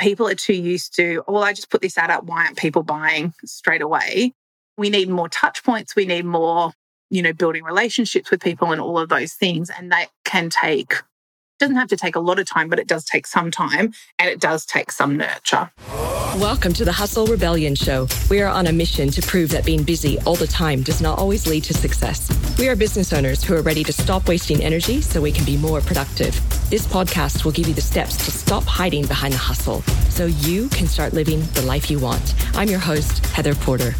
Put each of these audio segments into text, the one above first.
people are too used to, well, I just put this ad up. Why aren't people buying straight away? We need more touch points. We need more, you know, building relationships with people and all of those things. And that can take, doesn't have to take a lot of time, but it does take some time and it does take some nurture. Welcome to the Hustle Rebellion Show. We are on a mission to prove that being busy all the time does not always lead to success. We are business owners who are ready to stop wasting energy so we can be more productive. This podcast will give you the steps to stop hiding behind the hustle so you can start living the life you want. I'm your host, Heather Porter.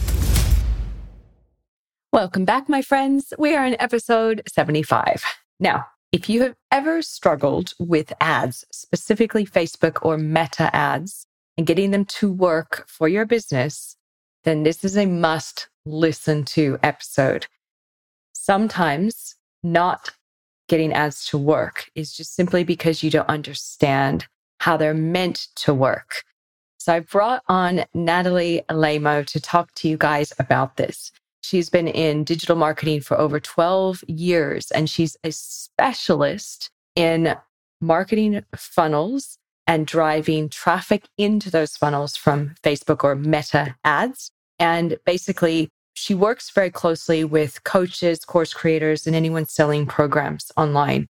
Welcome back, my friends. We are in episode 75. Now, if you have ever struggled with ads, specifically Facebook or meta ads, and getting them to work for your business, then this is a must listen to episode. Sometimes not getting ads to work is just simply because you don't understand how they're meant to work. So I brought on Natalie Alaimo to talk to you guys about this. She's been in digital marketing for over 12 years and she's a specialist in marketing funnels and driving traffic into those funnels from Facebook or meta ads. And basically, she works very closely with coaches, course creators, and anyone selling programs online.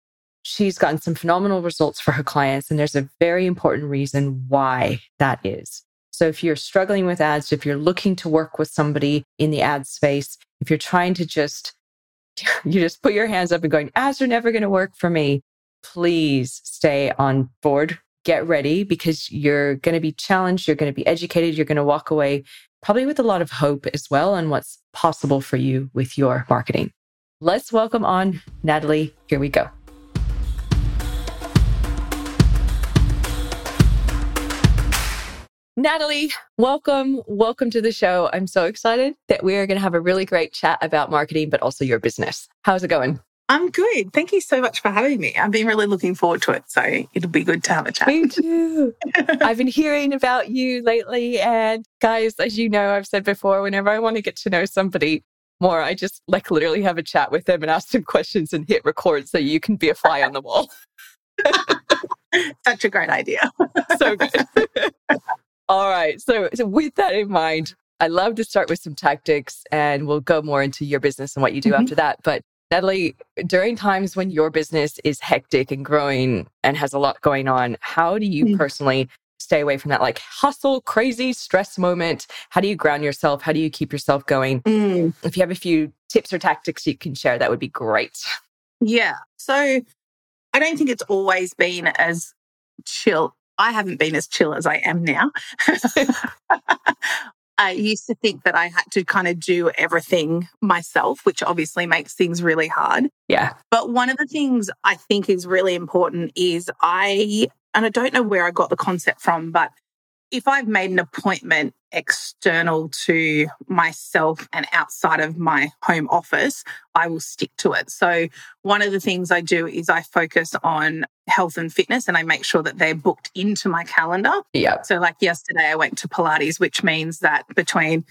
She's gotten some phenomenal results for her clients, and there's a very important reason why that is. So, if you're struggling with ads, if you're looking to work with somebody in the ad space, if you're trying to just you just put your hands up and going, ads are never going to work for me. Please stay on board get ready because you're going to be challenged, you're going to be educated, you're going to walk away probably with a lot of hope as well on what's possible for you with your marketing. Let's welcome on Natalie. Here we go. Natalie, welcome. Welcome to the show. I'm so excited that we are going to have a really great chat about marketing, but also your business. How's it going? I'm good. Thank you so much for having me. I've been really looking forward to it. So it'll be good to have a chat. Me too. I've been hearing about you lately. And guys, as you know, I've said before, whenever I want to get to know somebody more, I just like literally have a chat with them and ask them questions and hit record so you can be a fly on the wall. Such a great idea. so good. All right. So, so with that in mind, I love to start with some tactics and we'll go more into your business and what you do mm-hmm. after that. But Natalie, during times when your business is hectic and growing and has a lot going on, how do you mm. personally stay away from that like hustle, crazy stress moment? How do you ground yourself? How do you keep yourself going? Mm. If you have a few tips or tactics you can share, that would be great. Yeah. So I don't think it's always been as chill. I haven't been as chill as I am now. I used to think that I had to kind of do everything myself, which obviously makes things really hard. Yeah. But one of the things I think is really important is I, and I don't know where I got the concept from, but if I've made an appointment external to myself and outside of my home office, I will stick to it. So, one of the things I do is I focus on health and fitness and I make sure that they're booked into my calendar. Yeah. So, like yesterday, I went to Pilates, which means that between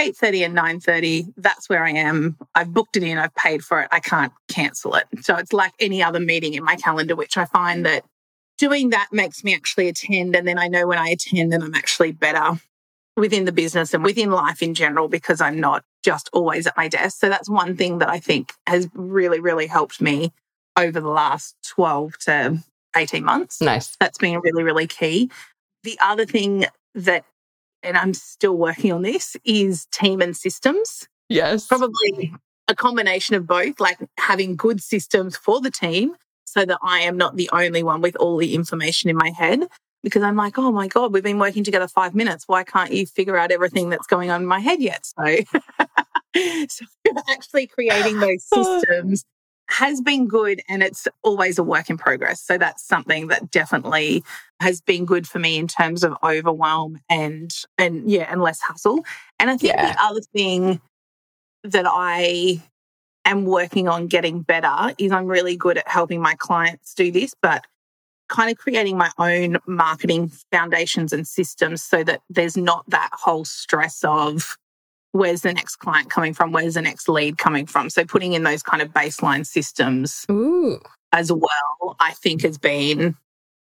8.30 and 9.30 that's where i am i've booked it in i've paid for it i can't cancel it so it's like any other meeting in my calendar which i find that doing that makes me actually attend. And then I know when I attend, then I'm actually better within the business and within life in general because I'm not just always at my desk. So that's one thing that I think has really, really helped me over the last 12 to 18 months. Nice. That's been really, really key. The other thing that, and I'm still working on this, is team and systems. Yes. Probably a combination of both, like having good systems for the team so that I am not the only one with all the information in my head. Because I'm like, oh my God, we've been working together five minutes. Why can't you figure out everything that's going on in my head yet? So, so actually creating those oh. systems has been good and it's always a work in progress. So that's something that definitely has been good for me in terms of overwhelm and and yeah, and less hustle. And I think yeah. the other thing that I am working on getting better is I'm really good at helping my clients do this, but kind of creating my own marketing foundations and systems so that there's not that whole stress of where's the next client coming from? Where's the next lead coming from? So putting in those kind of baseline systems Ooh. as well, I think has been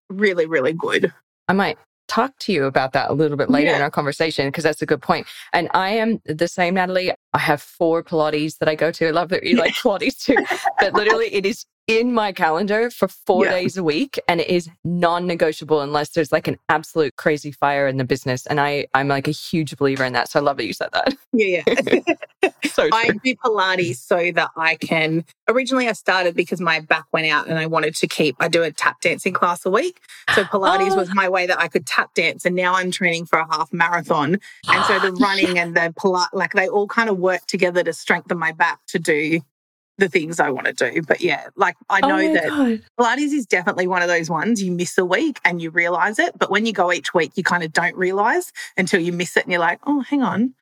really, really good. I might talk to you about that a little bit later Yeah. in our conversation because that's a good point. And I am the same, Natalie. I have four Pilates that I go to. I love that you like Pilates too. But literally, it is in my calendar for four Yeah. days a week, and it is non-negotiable unless there's like an absolute crazy fire in the business. And I, I'm like a huge believer in that. So I love that you said that. Yeah, yeah. so I do Pilates so that I can. Originally, I started because my back went out and I wanted to keep. I do a tap dancing class a week. So Pilates Oh. was my way that I could tap dance. And now I'm training for a half marathon. And so the running and the Pilates, like they all kind of work together to strengthen my back to do the things I want to do. But yeah, like I Oh know my that God. Pilates is definitely one of those ones you miss a week and you realize it. But when you go each week, you kind of don't realize until you miss it and you're like, oh, hang on,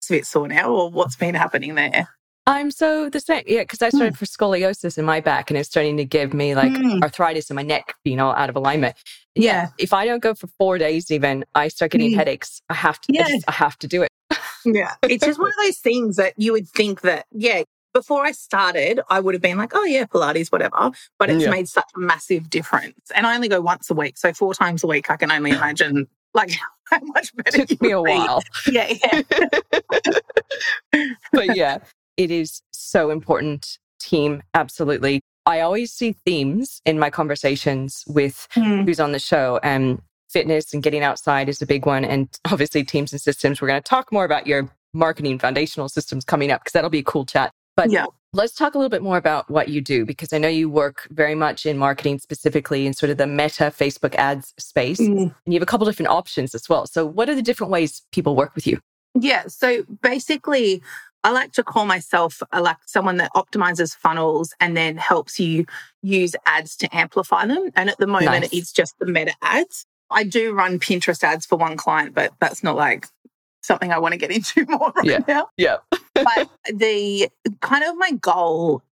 it's a bit sore now, or what's been happening there. I'm so the same. Yeah, because I started for scoliosis in my back and it's starting to give me like Mm. arthritis in my neck being all out of alignment. Yeah. If I don't go for four days even, I start getting Mm. headaches. I have to I, just, I have to do it. Yeah. It's just one of those things that you would think that, yeah, before I started, I would have been like, oh, yeah, Pilates, whatever. But it's Yeah. made such a massive difference. And I only go once a week. So four times a week, I can only imagine like how much better It took me a be. while. Yeah. Yeah. but yeah, it is so important. Team, absolutely. I always see themes in my conversations with Mm. who's on the show and fitness and getting outside is a big one and obviously teams and systems we're going to talk more about your marketing foundational systems coming up because that'll be a cool chat but Yeah. let's talk a little bit more about what you do because i know you work very much in marketing specifically in sort of the meta facebook ads space Mm. and you have a couple different options as well so what are the different ways people work with you Yeah. So basically, I like to call myself uh, like someone that optimizes funnels and then helps you use ads to amplify them. And at the moment, Nice. it's just the meta ads. I do run Pinterest ads for one client, but that's not like something I want to get into more right Yeah. now. yeah But the kind of my goal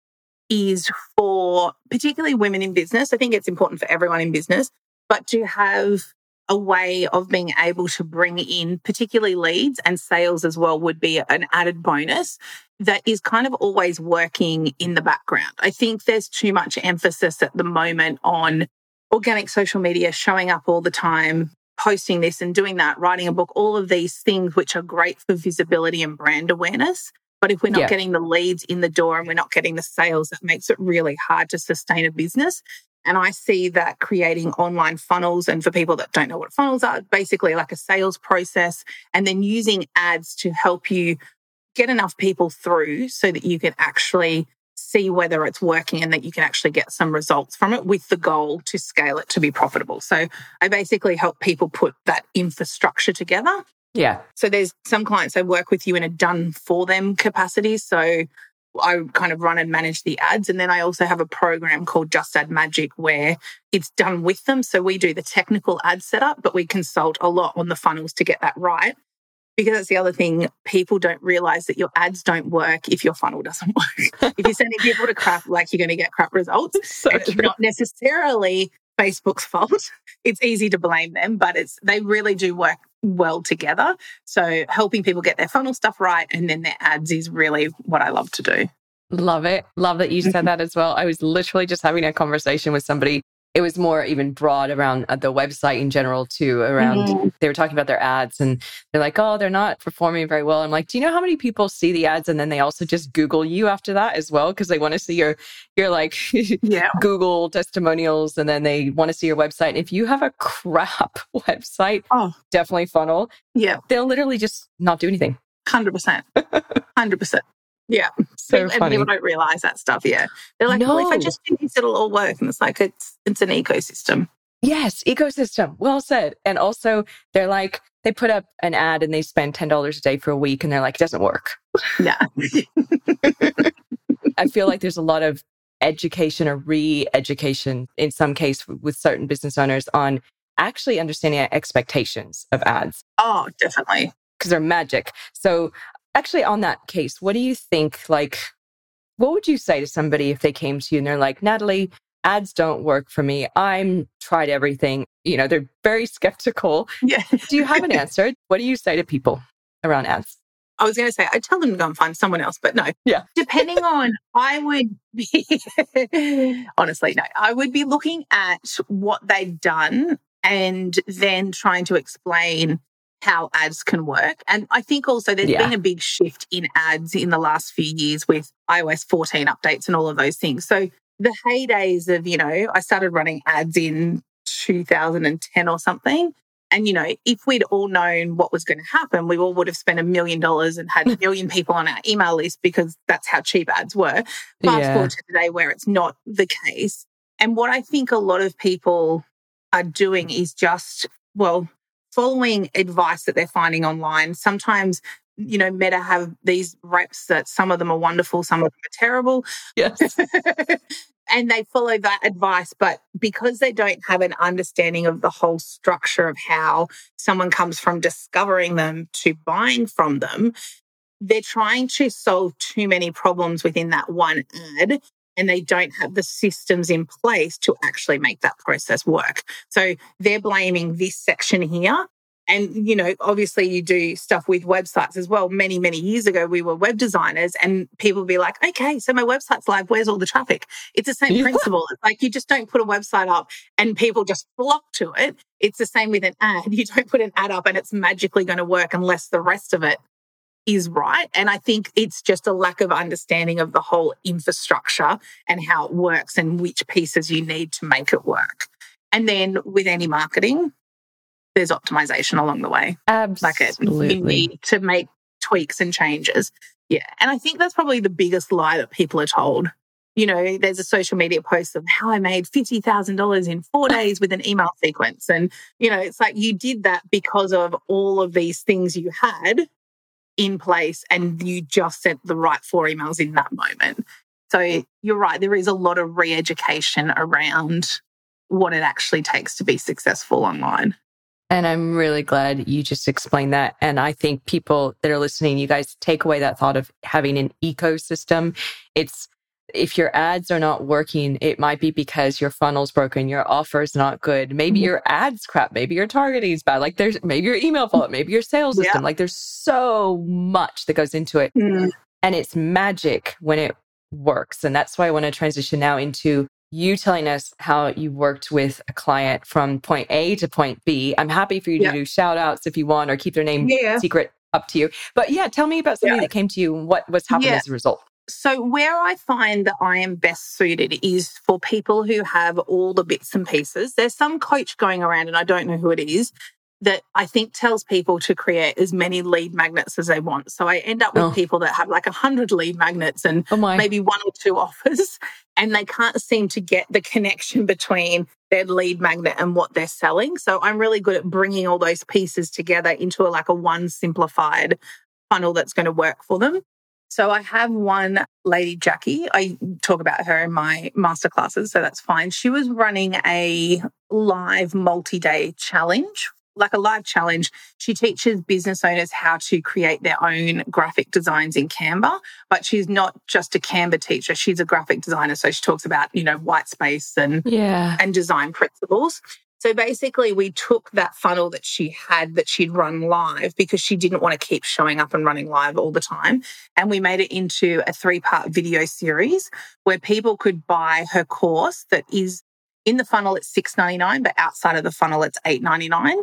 is for particularly women in business. I think it's important for everyone in business, but to have a way of being able to bring in particularly leads and sales as well would be an added bonus that is kind of always working in the background. I think there's too much emphasis at the moment on organic social media showing up all the time, posting this and doing that, writing a book, all of these things which are great for visibility and brand awareness. But if we're not Yeah. getting the leads in the door and we're not getting the sales, that makes it really hard to sustain a business. And I see that creating online funnels, and for people that don't know what funnels are, basically like a sales process, and then using ads to help you get enough people through so that you can actually see whether it's working and that you can actually get some results from it with the goal to scale it to be profitable. So I basically help people put that infrastructure together yeah so there's some clients I work with you in a done for them capacity. So I kind of run and manage the ads. And then I also have a program called Just Ad Magic where it's done with them. So we do the technical ad setup, but we consult a lot on the funnels to get that right. Because that's the other thing, people don't realize that your ads don't work if your funnel doesn't work. if you're sending people to crap, like you're going to get crap results. so it's not necessarily Facebook's fault. It's easy to blame them, but it's they really do work well together. So helping people get their funnel stuff right and then their ads is really what I love to do. Love it. Love that you said mm-hmm. that as well. I was literally just having a conversation with somebody. It was more even broad around uh, the website in general, too. Around Mhm. they were talking about their ads and they're like, oh, they're not performing very well. I'm like, do you know how many people see the ads and then they also just Google you after that as well? Because they want to see your, your like Yeah. Google testimonials and then they want to see your website. If you have a crap website, Oh, definitely funnel, yeah. they'll literally just not do anything. 100%. 100%. Yeah. So and funny. people don't realize that stuff. Yeah. They're like, well, if I just do this, it'll all work. And it's like, it's, it's an ecosystem. Yes, ecosystem. Well said. And also, they're like, they put up an ad and they spend $10 a day for a week and they're like, it doesn't work. Yeah. I feel like there's a lot of education or re education in some case with certain business owners on actually understanding expectations of ads oh, definitely. because they're magic. So, actually, on that case, what do you think? Like, what would you say to somebody if they came to you and they're like, Natalie, ads don't work for me. I'm tried everything. You know, they're very skeptical. Yeah. Do you have an answer? What do you say to people around ads? I was going to say, I'd tell them to go and find someone else, but no. Yeah. Depending on, I would be, honestly, no, I would be looking at what they've done and then trying to explain how ads can work. And I think also there's Yeah. been a big shift in ads in the last few years with iOS 14 updates and all of those things. So the heydays of, you know, I started running ads in 2010 or something. And, you know, if we'd all known what was going to happen, we all would have spent a million dollars and had a million people on our email list because that's how cheap ads were. Fast Yeah. forward to today where it's not the case. And what I think a lot of people are doing is just, well, following advice that they're finding online. Sometimes, you know, Meta have these reps that some of them are wonderful, some of them are terrible. Yes. and they follow that advice. But because they don't have an understanding of the whole structure of how someone comes from discovering them to buying from them, they're trying to solve too many problems within that one ad. And they don't have the systems in place to actually make that process work. So they're blaming this section here. And, you know, obviously you do stuff with websites as well. Many, many years ago, we were web designers and people would be like, okay, so my website's live. Where's all the traffic? It's the same Yeah. principle. It's like you just don't put a website up and people just flock to it. It's the same with an ad. You don't put an ad up and it's magically going to work unless the rest of it is right. And I think it's just a lack of understanding of the whole infrastructure and how it works and which pieces you need to make it work. And then with any marketing, there's optimization along the way. Like it, you need to make tweaks and changes. Yeah. And I think that's probably the biggest lie that people are told. You know, there's a social media post of how I made $50,000 in four days with an email sequence. And, you know, it's like you did that because of all of these things you had in place and you just sent the right four emails in that moment. So mm. you're right. There is a lot of re education around what it actually takes to be successful online. And I'm really glad you just explained that. And I think people that are listening, you guys take away that thought of having an ecosystem. It's if your ads are not working, it might be because your funnel's broken, your offer's not good. Maybe Mhm. your ads crap, maybe your targeting is bad. Like there's maybe your email fault, maybe your sales Yeah. system. Like there's so much that goes into it. And it's magic when it works. And that's why I want to transition now into you telling us how you worked with a client from point A to point B. I'm happy for you to Yeah. do shout outs if you want or keep their name Yeah. secret up to you. But yeah, tell me about somebody Yeah. that came to you and what was happening as a result. So, where I find that I am best suited is for people who have all the bits and pieces. There's some coach going around, and I don't know who it is, that I think tells people to create as many lead magnets as they want. So, I end up with Oh. people that have like a hundred lead magnets and Oh maybe one or two offers, and they can't seem to get the connection between their lead magnet and what they're selling. So, I'm really good at bringing all those pieces together into a, like a one simplified funnel that's going to work for them. So I have one lady, Jackie. I talk about her in my masterclasses, so that's fine. She was running a live multi day challenge, like a live challenge. She teaches business owners how to create their own graphic designs in Canva, but she's not just a Canva teacher. She's a graphic designer. So she talks about, you know, white space and yeah. and design principles. So basically, we took that funnel that she had that she'd run live because she didn't want to keep showing up and running live all the time. And we made it into a three part video series where people could buy her course that is in the funnel, it's $6.99, but outside of the funnel, it's $8.99.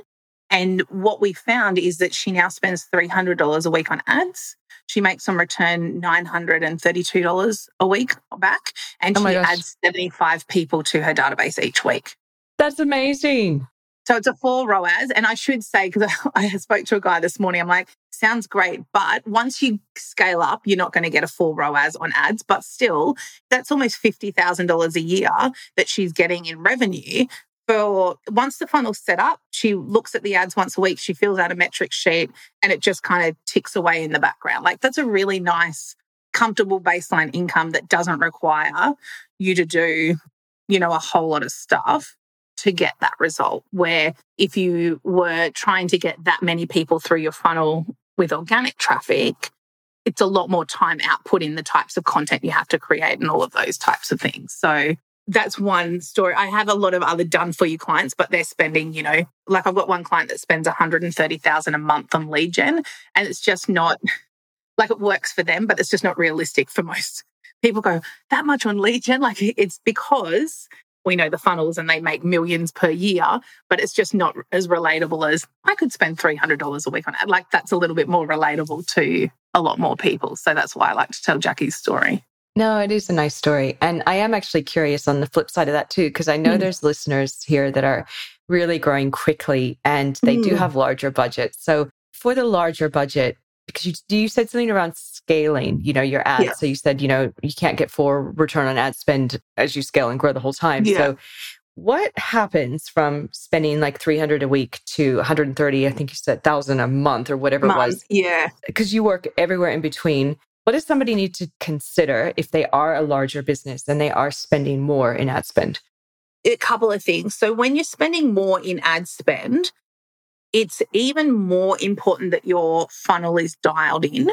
And what we found is that she now spends $300 a week on ads. She makes on return $932 a week back, and Oh she gosh. adds 75 people to her database each week. That's amazing. So it's a four ROAS. And I should say, because I spoke to a guy this morning, I'm like, sounds great. But once you scale up, you're not going to get a four ROAS on ads. But still, that's almost $50,000 a year that she's getting in revenue. For once the funnel's set up, she looks at the ads once a week, she fills out a metric sheet, and it just kind of ticks away in the background. Like that's a really nice, comfortable baseline income that doesn't require you to do, you know, a whole lot of stuff to get that result. Where if you were trying to get that many people through your funnel with organic traffic, it's a lot more time output in the types of content you have to create and all of those types of things. So that's one story. I have a lot of other done for you clients, but they're spending, you know, like I've got one client that spends 130,000 a month on lead gen and it's just not like it works for them, but it's just not realistic for most people go that much on lead gen. Like it's because we know the funnels and they make millions per year, but it's just not as relatable as I could spend $300 a week on it. Like that's a little bit more relatable to a lot more people. So that's why I like to tell Jackie's story. No, it is a nice story. And I am actually curious on the flip side of that too, because I know mm. there's listeners here that are really growing quickly and they mm. do have larger budgets. So for the larger budget, because you, you said something around scaling, you know, your ads. Yeah. So you said, you know, you can't get full return on ad spend as you scale and grow the whole time. Yeah. So what happens from spending like 300 a week to 130, I think you said 1000 a month or whatever month. it was. Yeah. Because you work everywhere in between. What does somebody need to consider if they are a larger business and they are spending more in ad spend? A couple of things. So when you're spending more in ad spend, it's even more important that your funnel is dialed in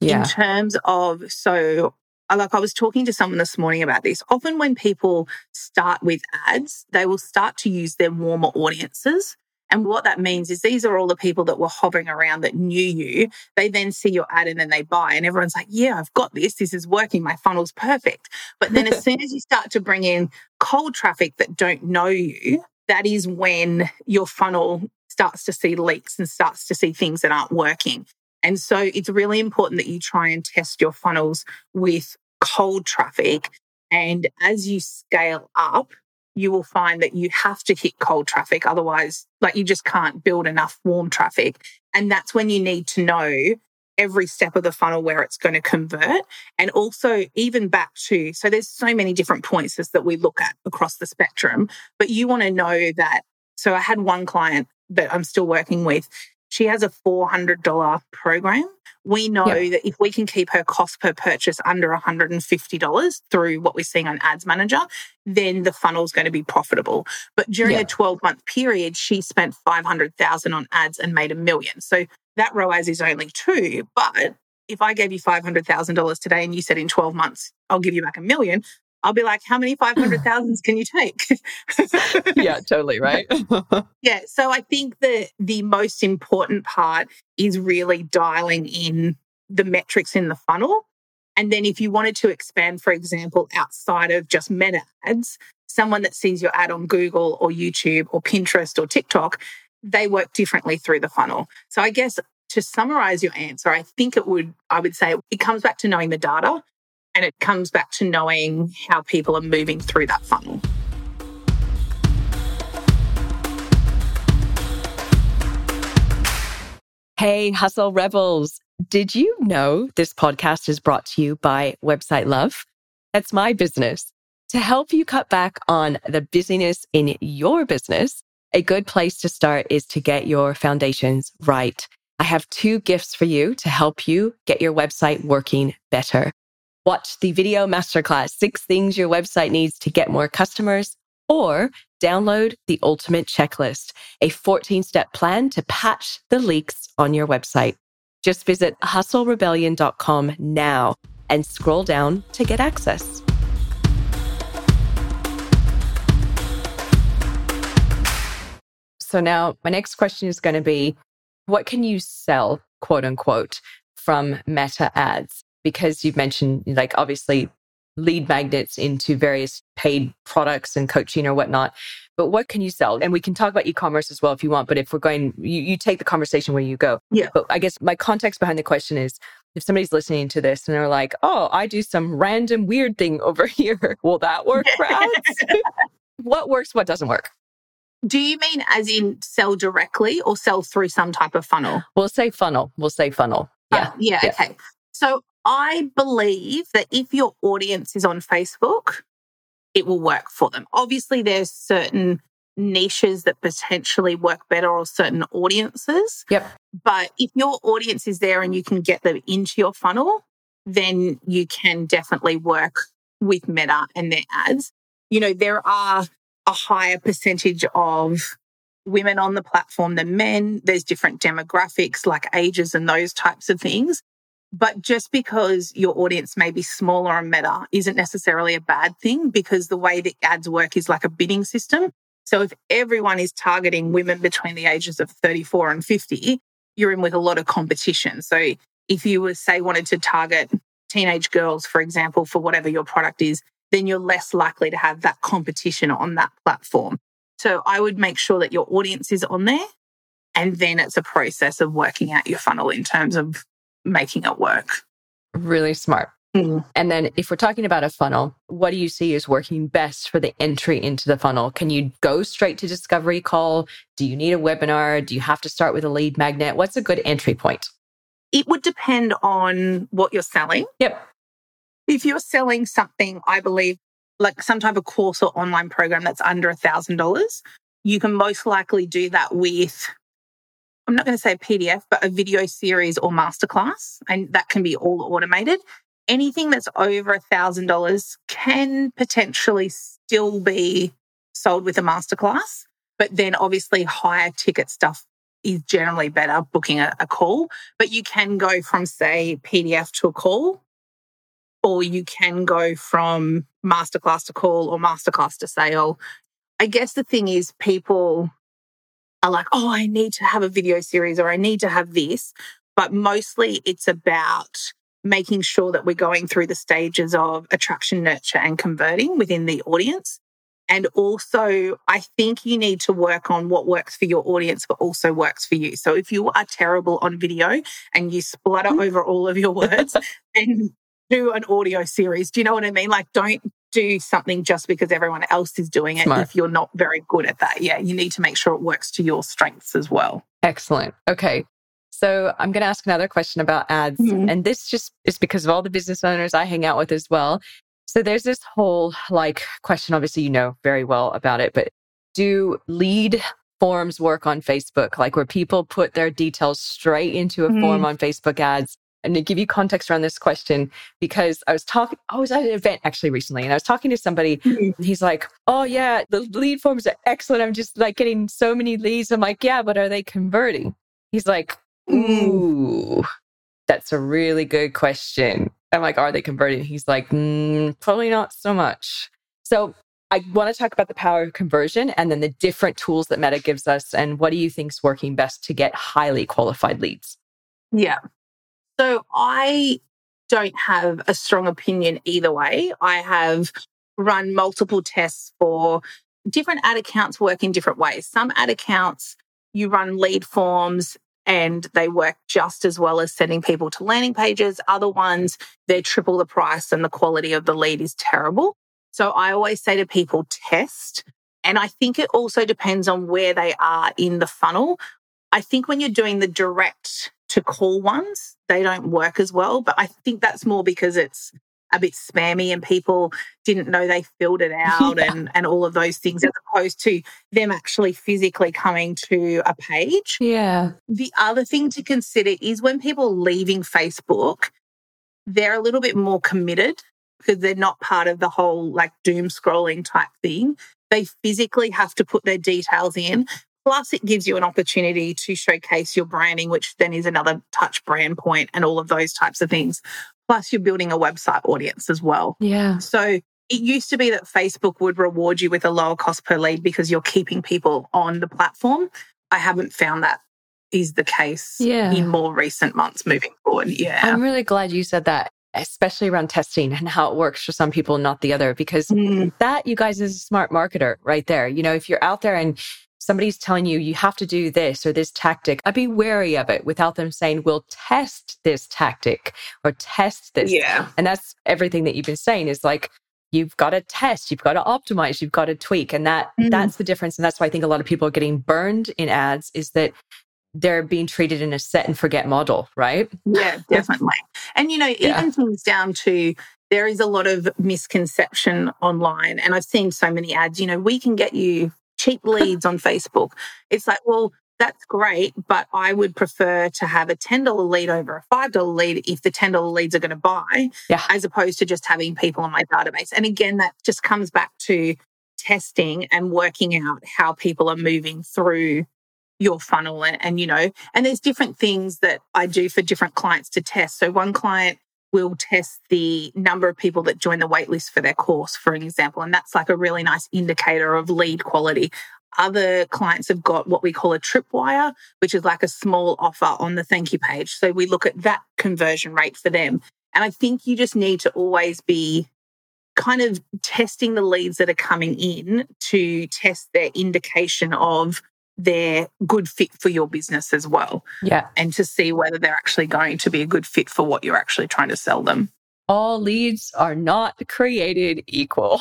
yeah. in terms of so like I was talking to someone this morning about this. Often when people start with ads, they will start to use their warmer audiences. And what that means is these are all the people that were hovering around that knew you. They then see your ad and then they buy. And everyone's like, yeah, I've got this. This is working. My funnel's perfect. But then as soon as you start to bring in cold traffic that don't know you, that is when your funnel starts to see leaks and starts to see things that aren't working. And so it's really important that you try and test your funnels with cold traffic. And as you scale up, you will find that you have to hit cold traffic. Otherwise, like you just can't build enough warm traffic. And that's when you need to know every step of the funnel where it's going to convert. And also, even back to, so there's so many different points that we look at across the spectrum, but you want to know that. So I had one client that I'm still working with. She has a $400 program. We know yep. that if we can keep her cost per purchase under $150 through what we're seeing on Ads Manager, then the funnel is going to be profitable. But during yep. a 12 month period, she spent 500,000 on ads and made a million. So that ROAS is only two. But if I gave you $500,000 today and you said in 12 months, I'll give you back a million, I'll be like, how many 500,000s can you take? yeah, totally. Right. yeah. So I think that the most important part is really dialing in the metrics in the funnel. And then if you wanted to expand, for example, outside of just meta ads, someone that sees your ad on Google or YouTube or Pinterest or TikTok, they work differently through the funnel. So I guess to summarize your answer, I think it would, I would say it comes back to knowing the data and it comes back to knowing how people are moving through that funnel. Hey, Hustle Rebels. Did you know this podcast is brought to you by Website Love? That's my business. To help you cut back on the busyness in your business, a good place to start is to get your foundations right. I have two gifts for you to help you get your website working better. Watch the video masterclass, six things your website needs to get more customers, or download the ultimate checklist, a 14 step plan to patch the leaks on your website. Just visit hustlerebellion.com now and scroll down to get access. So now my next question is going to be what can you sell, quote unquote, from meta ads? Because you've mentioned like obviously lead magnets into various paid products and coaching or whatnot. But what can you sell? And we can talk about e-commerce as well if you want. But if we're going, you, you take the conversation where you go. Yeah. But I guess my context behind the question is if somebody's listening to this and they're like, oh, I do some random weird thing over here. Will that work for ads? what works, what doesn't work? Do you mean as in sell directly or sell through some type of funnel? We'll say funnel. We'll say funnel. Yeah. Uh, yeah, yeah. Okay. So I believe that if your audience is on Facebook, it will work for them. Obviously, there's certain niches that potentially work better or certain audiences. Yep. But if your audience is there and you can get them into your funnel, then you can definitely work with Meta and their ads. You know, there are a higher percentage of women on the platform than men. There's different demographics like ages and those types of things. But just because your audience may be smaller and meta isn't necessarily a bad thing because the way that ads work is like a bidding system. So if everyone is targeting women between the ages of 34 and 50, you're in with a lot of competition. So if you were, say, wanted to target teenage girls, for example, for whatever your product is, then you're less likely to have that competition on that platform. So I would make sure that your audience is on there. And then it's a process of working out your funnel in terms of making it work. Really smart. Mm. And then if we're talking about a funnel, what do you see is working best for the entry into the funnel? Can you go straight to discovery call? Do you need a webinar? Do you have to start with a lead magnet? What's a good entry point? It would depend on what you're selling. Yep. If you're selling something, I believe, like some type of course or online program that's under a thousand dollars, you can most likely do that with I'm not going to say PDF, but a video series or masterclass. And that can be all automated anything that's over a thousand dollars can potentially still be sold with a masterclass. But then obviously higher ticket stuff is generally better booking a, a call. But you can go from say PDF to a call, or you can go from masterclass to call or masterclass to sale. I guess the thing is people are like, oh, I need to have a video series or I need to have this. But mostly it's about making sure that we're going through the stages of attraction, nurture, and converting within the audience. And also, I think you need to work on what works for your audience, but also works for you. So if you are terrible on video and you splutter mm-hmm. over all of your words, then do an audio series. Do you know what I mean? Like, don't do something just because everyone else is doing it Smart. if you're not very good at that. Yeah, you need to make sure it works to your strengths as well. Excellent. Okay. So I'm going to ask another question about ads. Mm-hmm. And this just is because of all the business owners I hang out with as well. So there's this whole like question, obviously, you know very well about it, but do lead forms work on Facebook? Like where people put their details straight into a mm-hmm. form on Facebook ads? And to give you context around this question, because I was talking, I was at an event actually recently and I was talking to somebody. Mm-hmm. he's like, Oh, yeah, the lead forms are excellent. I'm just like getting so many leads. I'm like, Yeah, but are they converting? He's like, Mm. Ooh, that's a really good question. I'm like, are they converting? He's like, mm, probably not so much. So I want to talk about the power of conversion and then the different tools that Meta gives us. And what do you think is working best to get highly qualified leads? Yeah. So I don't have a strong opinion either way. I have run multiple tests for different ad accounts work in different ways. Some ad accounts, you run lead forms and they work just as well as sending people to landing pages. Other ones, they're triple the price and the quality of the lead is terrible. So I always say to people, test. And I think it also depends on where they are in the funnel. I think when you're doing the direct to call ones, they don't work as well. But I think that's more because it's a bit spammy and people didn't know they filled it out yeah. and, and all of those things as opposed to them actually physically coming to a page. Yeah. The other thing to consider is when people leaving Facebook, they're a little bit more committed because they're not part of the whole like doom scrolling type thing. They physically have to put their details in. Plus, it gives you an opportunity to showcase your branding, which then is another touch brand point and all of those types of things. Plus, you're building a website audience as well. Yeah. So it used to be that Facebook would reward you with a lower cost per lead because you're keeping people on the platform. I haven't found that is the case yeah. in more recent months moving forward. Yeah. I'm really glad you said that, especially around testing and how it works for some people, not the other, because mm. that, you guys, is a smart marketer right there. You know, if you're out there and somebody's telling you you have to do this or this tactic, I'd be wary of it without them saying, we'll test this tactic or test this. Yeah. And that's everything that you've been saying is like, you've got to test, you've got to optimize, you've got to tweak. And that mm-hmm. that's the difference. And that's why I think a lot of people are getting burned in ads is that they're being treated in a set and forget model, right? Yeah, definitely. and you know, even yeah. things down to there is a lot of misconception online. And I've seen so many ads, you know, we can get you cheap leads on Facebook. It's like, well, that's great, but I would prefer to have a $10 lead over a $5 lead if the $10 leads are going to buy, yeah. as opposed to just having people on my database. And again, that just comes back to testing and working out how people are moving through your funnel and, and you know and there's different things that i do for different clients to test so one client will test the number of people that join the waitlist for their course, for example. And that's like a really nice indicator of lead quality. Other clients have got what we call a tripwire, which is like a small offer on the thank you page. So we look at that conversion rate for them. And I think you just need to always be kind of testing the leads that are coming in to test their indication of their good fit for your business as well. Yeah. And to see whether they're actually going to be a good fit for what you're actually trying to sell them. All leads are not created equal.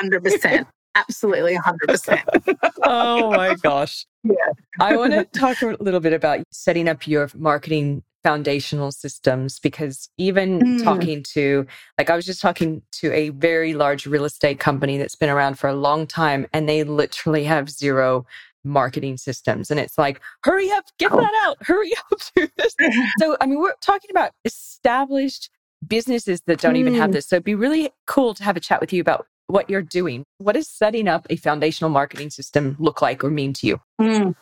100%. Absolutely 100%. oh my gosh. Yeah. I want to talk a little bit about setting up your marketing foundational systems because even mm. talking to like I was just talking to a very large real estate company that's been around for a long time and they literally have zero marketing systems and it's like hurry up get oh. that out hurry up do this so I mean we're talking about established businesses that don't mm. even have mm. this so it'd be really cool to have a chat with you about what you're doing what does setting up a foundational marketing system look like or mean to you mm.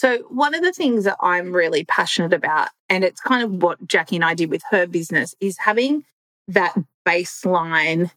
So, one of the things that I'm really passionate about, and it's kind of what Jackie and I did with her business, is having that baseline.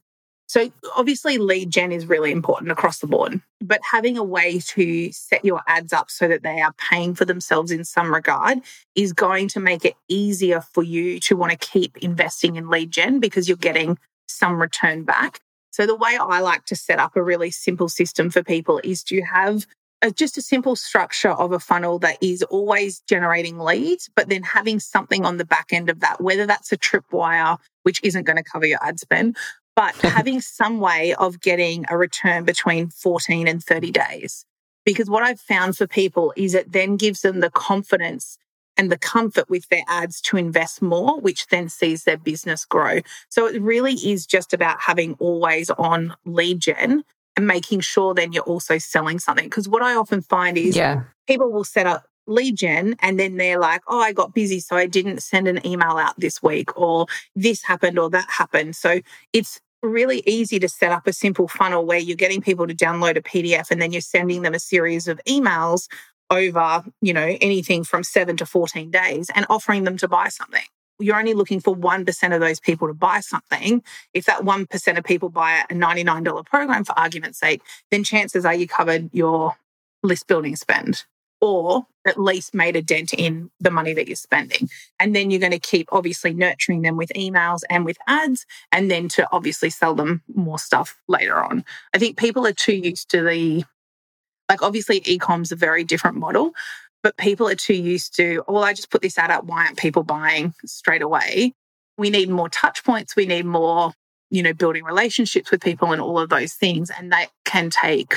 So, obviously, lead gen is really important across the board, but having a way to set your ads up so that they are paying for themselves in some regard is going to make it easier for you to want to keep investing in lead gen because you're getting some return back. So, the way I like to set up a really simple system for people is to have just a simple structure of a funnel that is always generating leads, but then having something on the back end of that, whether that's a tripwire, which isn't going to cover your ad spend, but having some way of getting a return between 14 and 30 days. Because what I've found for people is it then gives them the confidence and the comfort with their ads to invest more, which then sees their business grow. So it really is just about having always on lead gen and making sure then you're also selling something. Because what I often find is yeah. people will set up lead gen and then they're like, oh, I got busy, so I didn't send an email out this week, or this happened, or that happened. So it's really easy to set up a simple funnel where you're getting people to download a PDF and then you're sending them a series of emails over, you know, anything from seven to 14 days and offering them to buy something you're only looking for 1% of those people to buy something. If that 1% of people buy a $99 program, for argument's sake, then chances are you covered your list building spend or at least made a dent in the money that you're spending. And then you're going to keep obviously nurturing them with emails and with ads, and then to obviously sell them more stuff later on. I think people are too used to the, like, obviously, e-com's a very different model, but people are too used to, well, I just put this ad up. Why aren't people buying straight away? We need more touch points. We need more, you know, building relationships with people and all of those things. And that can take,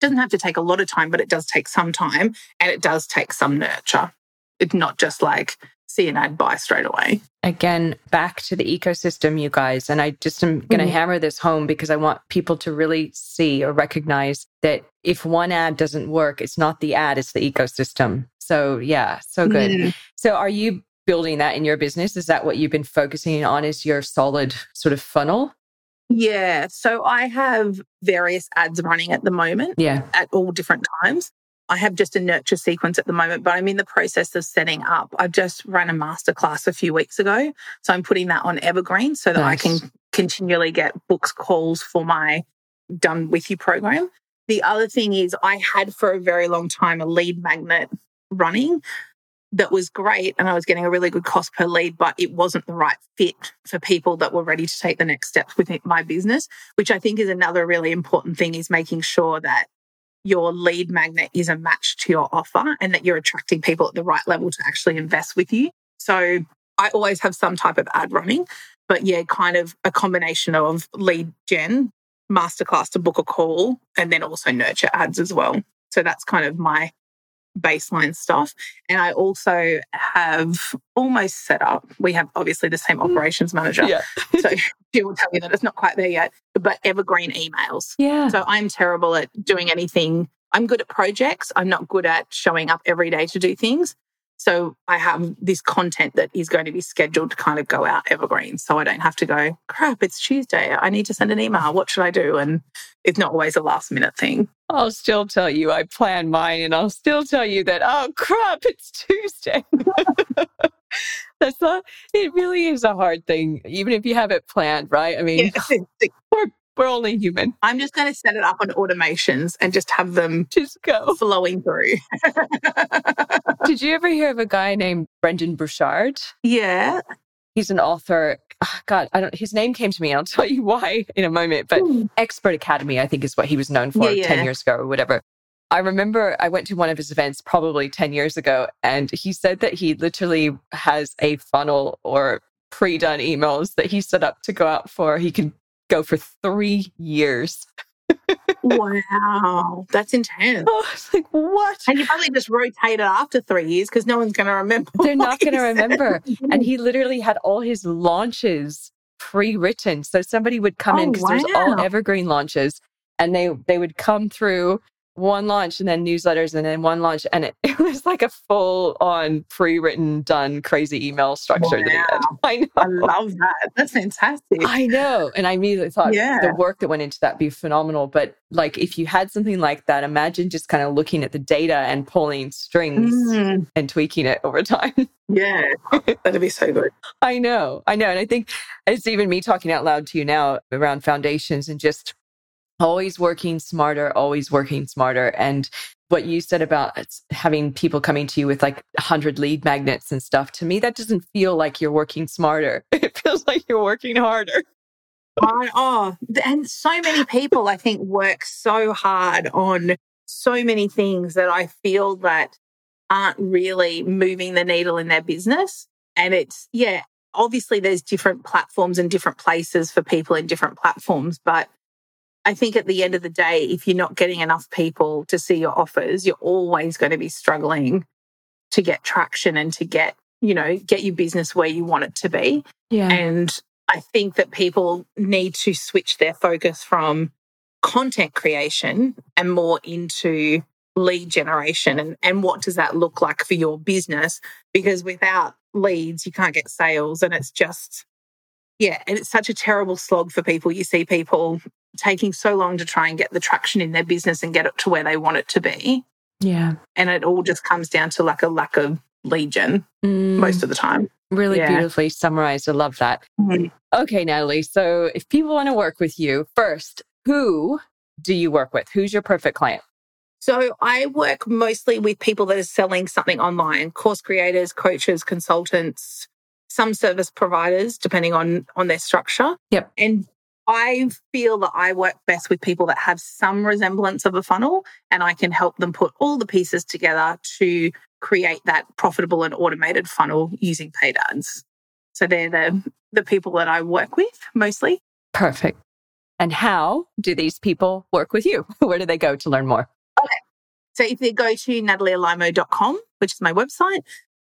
doesn't have to take a lot of time, but it does take some time and it does take some nurture. It's not just like, see an ad buy straight away. Again, back to the ecosystem, you guys. And I just am going to mm-hmm. hammer this home because I want people to really see or recognize that if one ad doesn't work, it's not the ad, it's the ecosystem. So, yeah, so good. Mm-hmm. So, are you building that in your business? Is that what you've been focusing on? Is your solid sort of funnel? Yeah. So I have various ads running at the moment. Yeah. At all different times. I have just a nurture sequence at the moment, but I'm in the process of setting up. I've just run a masterclass a few weeks ago. So I'm putting that on Evergreen so that nice. I can continually get books calls for my done with you program. The other thing is I had for a very long time a lead magnet running that was great and I was getting a really good cost per lead, but it wasn't the right fit for people that were ready to take the next steps with my business, which I think is another really important thing is making sure that your lead magnet is a match to your offer and that you're attracting people at the right level to actually invest with you. So I always have some type of ad running, but yeah, kind of a combination of lead gen, masterclass to book a call, and then also nurture ads as well. So that's kind of my baseline stuff. And I also have almost set up, we have obviously the same mm. operations manager. Yeah. so she will tell you that it's not quite there yet, but evergreen emails. Yeah. So I'm terrible at doing anything. I'm good at projects. I'm not good at showing up every day to do things. So I have this content that is going to be scheduled to kind of go out evergreen. So I don't have to go, crap, it's Tuesday. I need to send an email. What should I do? And it's not always a last minute thing. I'll still tell you I plan mine and I'll still tell you that, oh crap, it's Tuesday. That's not, it really is a hard thing, even if you have it planned, right? I mean, we're, we're only human. I'm just going to set it up on automations and just have them just go flowing through. Did you ever hear of a guy named Brendon Burchard? Yeah. He's an author. Oh, God, I don't. His name came to me. I'll tell you why in a moment. But mm. Expert Academy, I think, is what he was known for yeah, yeah. ten years ago or whatever. I remember I went to one of his events probably 10 years ago, and he said that he literally has a funnel or pre done emails that he set up to go out for. He could go for three years. Wow, that's intense. Oh, it's like, what? And you probably just rotate it after three years because no one's going to remember. They're not going to remember. and he literally had all his launches pre written. So somebody would come oh, in because wow. there's all evergreen launches and they they would come through one launch and then newsletters and then one launch and it, it was like a full on pre-written done crazy email structure wow. that I know. I love that. That's fantastic. I know. And I immediately thought yeah. the work that went into that be phenomenal. But like if you had something like that, imagine just kind of looking at the data and pulling strings mm. and tweaking it over time. Yeah. That'd be so good. I know. I know. And I think it's even me talking out loud to you now around foundations and just always working smarter, always working smarter. And what you said about having people coming to you with like 100 lead magnets and stuff, to me, that doesn't feel like you're working smarter. It feels like you're working harder. I, oh, and so many people, I think, work so hard on so many things that I feel that aren't really moving the needle in their business. And it's, yeah, obviously there's different platforms and different places for people in different platforms, but I think at the end of the day, if you're not getting enough people to see your offers, you're always going to be struggling to get traction and to get, you know, get your business where you want it to be. Yeah. And I think that people need to switch their focus from content creation and more into lead generation and, and what does that look like for your business? Because without leads, you can't get sales. And it's just, yeah, and it's such a terrible slog for people. You see people taking so long to try and get the traction in their business and get it to where they want it to be. Yeah. And it all just comes down to like a lack of lead gen mm. most of the time. Really yeah. beautifully summarized. I love that. Mm-hmm. Okay, Natalie. So if people want to work with you, first, who do you work with? Who's your perfect client? So I work mostly with people that are selling something online, course creators, coaches, consultants, some service providers, depending on on their structure. Yep. And I feel that I work best with people that have some resemblance of a funnel and I can help them put all the pieces together to create that profitable and automated funnel using paid ads. So they're the, the people that I work with mostly. Perfect. And how do these people work with you? Where do they go to learn more? Okay. So if they go to nataliealaimo.com, which is my website,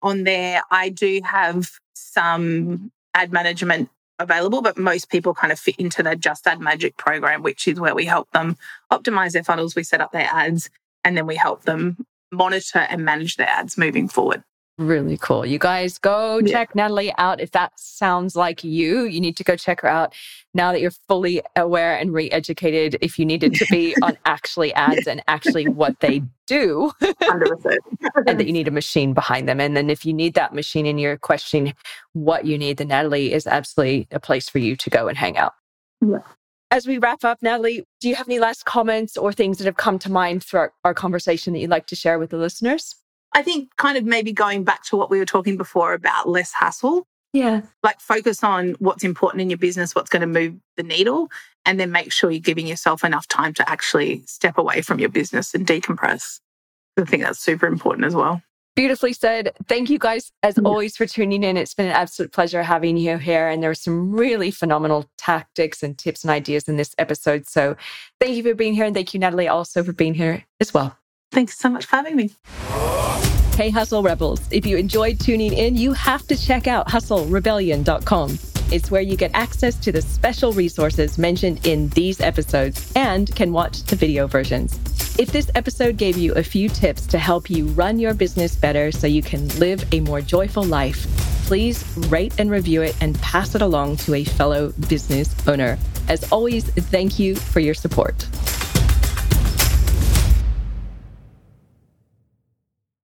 on there I do have some ad management available, but most people kind of fit into the Just Ad Magic program, which is where we help them optimize their funnels, we set up their ads, and then we help them monitor and manage their ads moving forward. Really cool. You guys go yeah. check Natalie out. If that sounds like you, you need to go check her out now that you're fully aware and re educated. If you needed to be on actually ads and actually what they do, and that you need a machine behind them. And then if you need that machine and you're questioning what you need, then Natalie is absolutely a place for you to go and hang out. Yeah. As we wrap up, Natalie, do you have any last comments or things that have come to mind throughout our conversation that you'd like to share with the listeners? I think kind of maybe going back to what we were talking before about less hassle. Yeah. Like focus on what's important in your business, what's going to move the needle, and then make sure you're giving yourself enough time to actually step away from your business and decompress. I think that's super important as well. Beautifully said. Thank you guys, as always, for tuning in. It's been an absolute pleasure having you here. And there are some really phenomenal tactics and tips and ideas in this episode. So thank you for being here. And thank you, Natalie, also for being here as well. Thanks so much for having me. Hey, Hustle Rebels. If you enjoyed tuning in, you have to check out hustlerebellion.com. It's where you get access to the special resources mentioned in these episodes and can watch the video versions. If this episode gave you a few tips to help you run your business better so you can live a more joyful life, please rate and review it and pass it along to a fellow business owner. As always, thank you for your support.